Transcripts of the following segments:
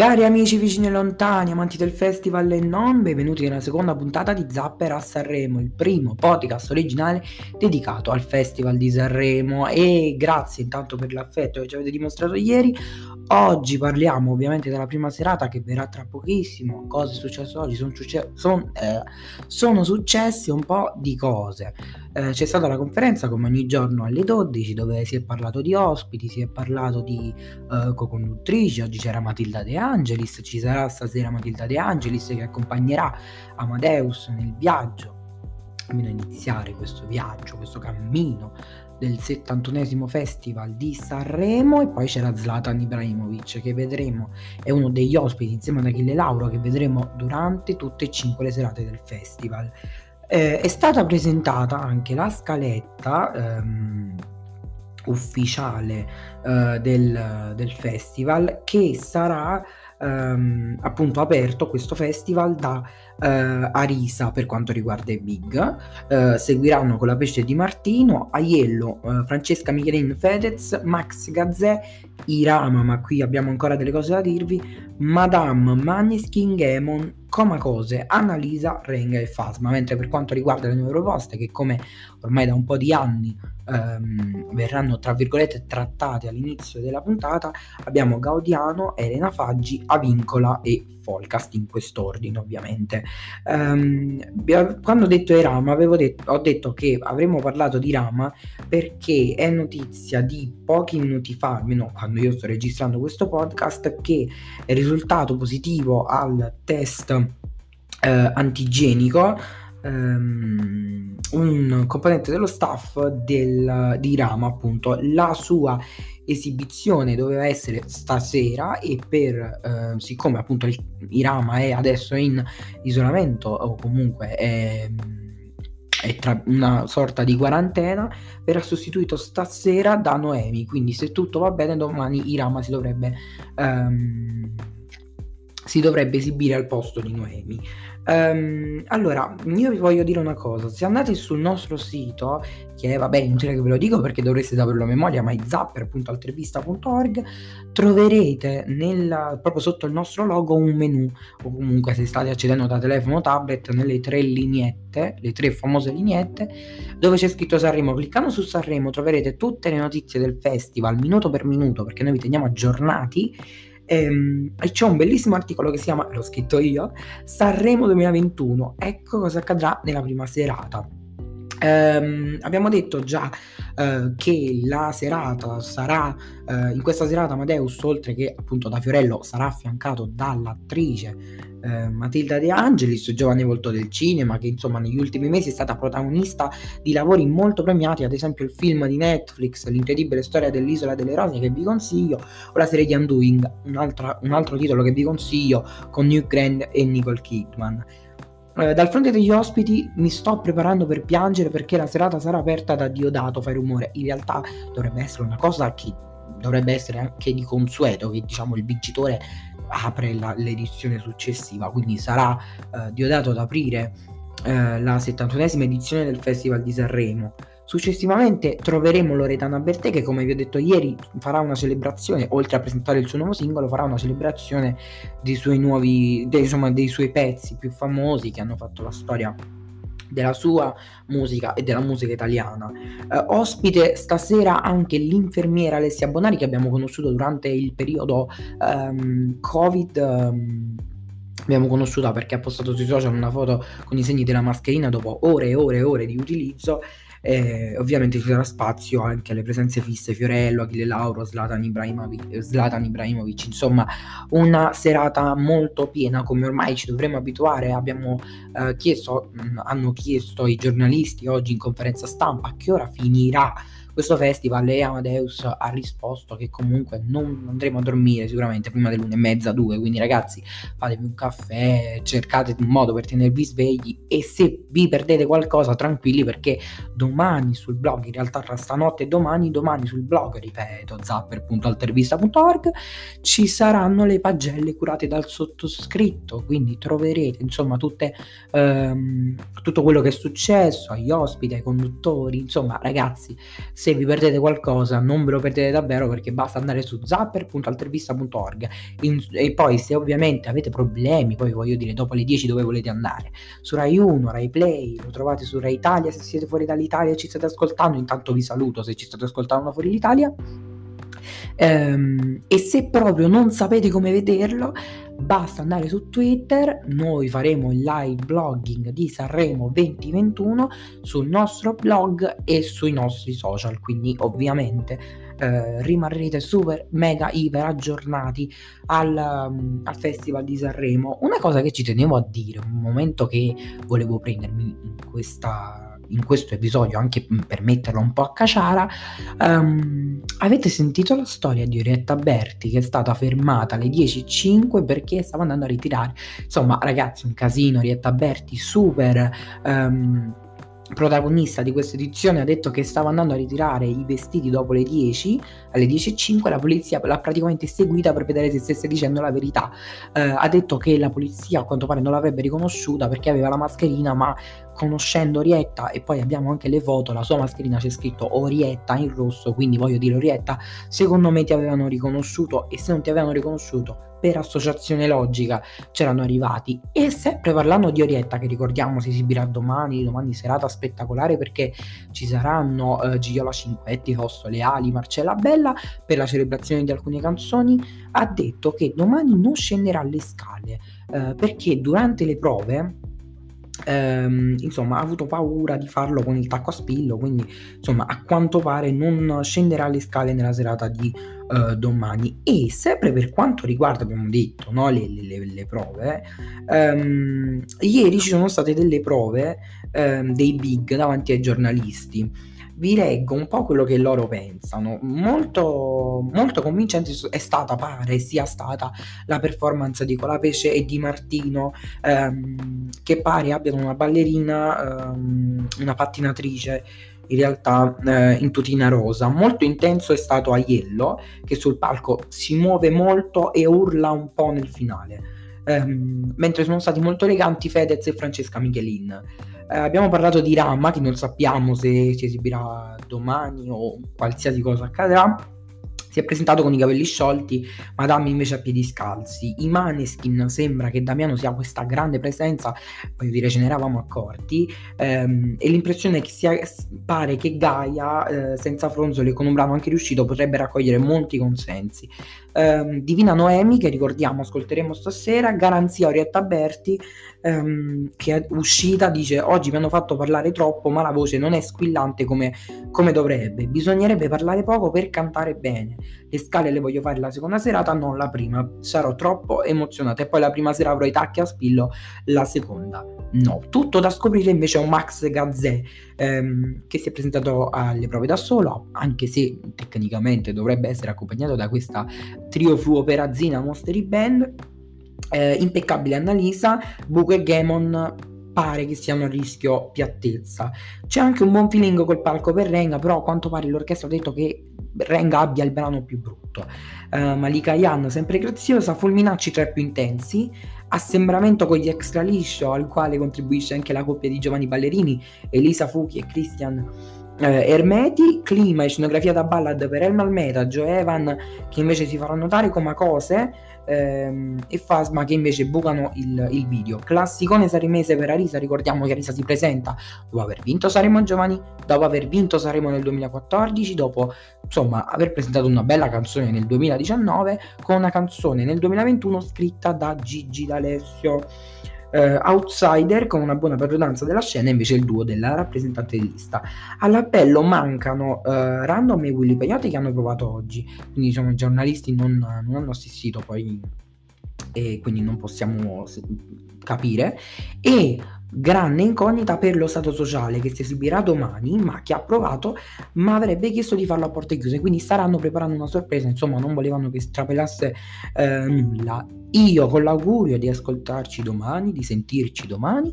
Cari amici vicini e lontani, amanti del festival e non, benvenuti nella seconda puntata di Zapper a Sanremo, il primo podcast originale dedicato al Festival di Sanremo e grazie intanto per l'affetto che ci avete dimostrato ieri. Oggi parliamo ovviamente della prima serata che verrà tra pochissimo. Cosa è successo oggi? Sono, succe- son, eh, sono successe un po' di cose. Eh, c'è stata la conferenza come ogni giorno alle 12 dove si è parlato di ospiti, si è parlato di eh, co-conduttrici, oggi c'era Matilda De Angelis, ci sarà stasera Matilda De Angelis che accompagnerà Amadeus nel viaggio, almeno iniziare questo viaggio, questo cammino del 71 Festival di Sanremo e poi c'era Zlatan Ibrahimovic che vedremo, è uno degli ospiti insieme ad Achille Lauro che vedremo durante tutte e cinque le serate del festival. Eh, è stata presentata anche la scaletta ehm, ufficiale eh, del, del, festival che sarà ehm, appunto aperto questo festival da eh, Arisa per quanto riguarda i big eh, seguiranno con la pesce di Martino Aiello, eh, Francesca Michelin Fedez Max Gazzè Irama ma qui abbiamo ancora delle cose da dirvi Madame Maneskin Gemon Comacose, Annalisa, Renga e Fasma, mentre per quanto riguarda le nuove proposte che come ormai da un po' di anni ehm, verranno tra virgolette trattate all'inizio della puntata, abbiamo Gaudiano, Elena Faggi, Avincola e Folcast in quest'ordine ovviamente. Um, quando ho detto Erama detto, ho detto che avremmo parlato di Rama perché è notizia di pochi minuti fa, almeno quando io sto registrando questo podcast, che è risultato positivo al test eh, antigenico um, un componente dello staff del, di Rama, appunto, la sua esibizione doveva essere stasera e per eh, siccome appunto il, Irama è adesso in isolamento o comunque è, è tra una sorta di quarantena verrà sostituito stasera da Noemi. Quindi se tutto va bene domani Irama si dovrebbe um, si dovrebbe esibire al posto di Noemi. Um, allora, io vi voglio dire una cosa, se andate sul nostro sito, che è, vabbè, inutile che ve lo dico perché dovreste saperlo a memoria, ma è zapper.altervista.org, troverete nel, proprio sotto il nostro logo un menu, o comunque se state accedendo da telefono o tablet, nelle tre lineette, le tre famose lineette, dove c'è scritto Sanremo. Cliccando su Sanremo troverete tutte le notizie del festival, minuto per minuto, perché noi vi teniamo aggiornati Ehm, e c'è un bellissimo articolo che si chiama, l'ho scritto io, Sanremo 2021, ecco cosa accadrà nella prima serata. Um, abbiamo detto già uh, che la serata sarà uh, in questa serata Amadeus oltre che appunto da Fiorello sarà affiancato dall'attrice uh, Matilda De Angelis giovane volto del cinema che insomma negli ultimi mesi è stata protagonista di lavori molto premiati ad esempio il film di Netflix L'incredibile storia dell'isola delle rose che vi consiglio o la serie di Undoing un, altro titolo che vi consiglio con New Grand e Nicole Kidman eh, dal fronte degli ospiti mi sto preparando per piangere perché la serata sarà aperta da Diodato Fai Rumore. In realtà dovrebbe essere una cosa che dovrebbe essere anche di consueto che diciamo il vincitore apre la, l'edizione successiva, quindi sarà eh, Diodato ad aprire eh, la 71esima edizione del Festival di Sanremo. Successivamente troveremo Loredana Bertè che come vi ho detto ieri farà una celebrazione, oltre a presentare il suo nuovo singolo, farà una celebrazione dei suoi nuovi, dei, insomma, dei suoi pezzi più famosi che hanno fatto la storia della sua musica e della musica italiana. Eh, ospite stasera anche l'infermiera Alessia Bonari che abbiamo conosciuto durante il periodo um, Covid. Um, abbiamo conosciuta perché ha postato sui social una foto con i segni della mascherina dopo ore e ore e ore di utilizzo eh, ovviamente ci sarà spazio anche alle presenze fisse Fiorello, Achille Lauro, Zlatan Ibrahimovic, Zlatan Ibrahimovic, insomma una serata molto piena come ormai ci dovremmo abituare. Abbiamo eh, chiesto, mh, mm, hanno chiesto i giornalisti oggi in conferenza stampa a che ora finirà questo festival e Amadeus ha risposto che comunque non andremo a dormire sicuramente prima dell'una e mezza, due, quindi ragazzi fatevi un caffè, cercate un modo per tenervi svegli e se vi perdete qualcosa tranquilli perché domani sul blog, in realtà tra stanotte e domani, domani sul blog, ripeto, zapper.altervista.org ci saranno le pagelle curate dal sottoscritto, quindi troverete insomma tutte, ehm, tutto quello che è successo agli ospiti, ai conduttori, insomma ragazzi se vi perdete qualcosa non ve lo perdete davvero perché basta andare su zapper.altervista.org e poi se ovviamente avete problemi, poi voglio dire dopo le 10 dove volete andare, su Rai 1, Rai Play, lo trovate su Rai Italia. Se siete fuori dall'Italia e ci state ascoltando, intanto vi saluto se ci state ascoltando fuori l'Italia. Um, e se proprio non sapete come vederlo, basta andare su Twitter, noi faremo il live blogging di Sanremo 2021 sul nostro blog e sui nostri social, quindi ovviamente eh, rimarrete super mega iper aggiornati al, um, al, Festival di Sanremo. Una cosa che ci tenevo a dire, un momento che volevo prendermi in questa in questo episodio anche per metterla un po' a caciara, um, avete sentito la storia di Orietta Berti che è stata fermata alle 10.05 perché stava andando a ritirare. Insomma, ragazzi, un casino, Orietta Berti super... Um, protagonista di questa edizione ha detto che stava andando a ritirare i vestiti dopo le 10, alle 10.05 la polizia l'ha praticamente seguita per vedere se stesse dicendo la verità. Eh, ha detto che la polizia a quanto pare non l'avrebbe riconosciuta perché aveva la mascherina, ma conoscendo Orietta e poi abbiamo anche le foto, la sua mascherina c'è scritto Orietta in rosso, quindi voglio dire Orietta, secondo me ti avevano riconosciuto e se non ti avevano riconosciuto per associazione logica c'erano arrivati. E sempre parlando di Orietta che ricordiamo si esibirà domani, domani serata spettacolare perché ci saranno eh, Gigiola Cinquetti, Fausto Leali, Marcella Bella per la celebrazione di alcune canzoni ha detto che domani non scenderà alle scale eh, perché durante le prove ehm, insomma ha avuto paura di farlo con il tacco a spillo quindi insomma a quanto pare non scenderà le scale nella serata di uh, domani. E sempre per quanto riguarda abbiamo detto no, le, le, le, prove um, ieri ci sono state delle prove um, dei big davanti ai giornalisti vi leggo un po' quello che loro pensano. Molto, molto convincente è stata, pare sia stata la performance di Colapesce e di Martino, ehm, che pare abbiano una ballerina, ehm, una pattinatrice in realtà eh, in tutina rosa. Molto intenso è stato Aiello, che sul palco si muove molto e urla un po' nel finale. Ehm, mentre sono stati molto eleganti Fedez e Francesca Michelin. Eh, abbiamo parlato di Rama, che non sappiamo se si esibirà domani o qualsiasi cosa accadrà. Si è presentato con i capelli sciolti, Madame invece a piedi scalzi. I Maneskin sembra che Damiano sia questa grande presenza, voglio dire, ce ne eravamo accorti. Ehm, e l'impressione è che sia, pare che Gaia, eh, senza fronzoli e con un brano anche riuscito, potrebbe raccogliere molti consensi. Ehm, Divina Noemi, che ricordiamo, ascolteremo stasera. Garanzia Orietta Berti, ehm, che è uscita, dice: Oggi mi hanno fatto parlare troppo, ma la voce non è squillante come, come dovrebbe. Bisognerebbe parlare poco per cantare bene. Le scale le voglio fare la seconda serata, non la prima. Sarò troppo emozionata. E poi la prima sera avrò i tacchi a spillo, la seconda no. Tutto da scoprire invece è un Max Gazzè ehm, che si è presentato alle prove da solo, anche se tecnicamente dovrebbe essere accompagnato da questa trio fluo perazzina Monstery Band. Eh, impeccabile Annalisa, Buco e Gamon pare che siano a rischio piattezza. C'è anche un buon feeling col palco per Renga, però a quanto pare l'orchestra ha detto che Renga abbia il brano più brutto. Uh, Malika Yan sempre graziosa, fulminacci tra i più intensi, assembramento con gli extra liscio al quale contribuisce anche la coppia di giovani ballerini Elisa Fuchi e Christian eh, Ermeti, clima e scenografia da ballad per Elma Almeda, Joe Evan che invece si farà notare come cose ehm, e Fasma che invece bucano il, il, video. Classicone sarimese per Arisa, ricordiamo che Arisa si presenta dopo aver vinto Saremo Giovani, dopo aver vinto Saremo nel 2014, dopo insomma aver presentato una bella canzone nel 2019 con una canzone nel 2021 scritta da Gigi D'Alessio eh, outsider con una buona padronanza della scena invece il duo della rappresentante di lista. All'appello mancano eh, Random e Willy Peyote che hanno provato oggi, quindi diciamo, i giornalisti non, non hanno assistito poi e quindi non possiamo capire e grande incognita per lo stato sociale che si esibirà domani, ma che ha provato, ma avrebbe chiesto di farlo a porte chiuse, quindi staranno preparando una sorpresa, insomma non volevano che strapelasse eh, nulla. Io con l'augurio di ascoltarci domani, di sentirci domani,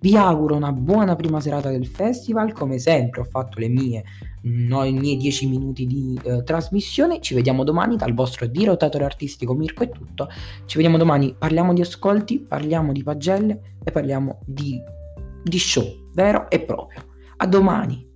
vi auguro una buona prima serata del festival, come sempre ho fatto le mie, no, i miei 10 minuti di eh, trasmissione, ci vediamo domani dal vostro dirotatore artistico Mirko è tutto, ci vediamo domani, parliamo di ascolti, parliamo di pagelle e parliamo di, di show, vero e proprio. A domani!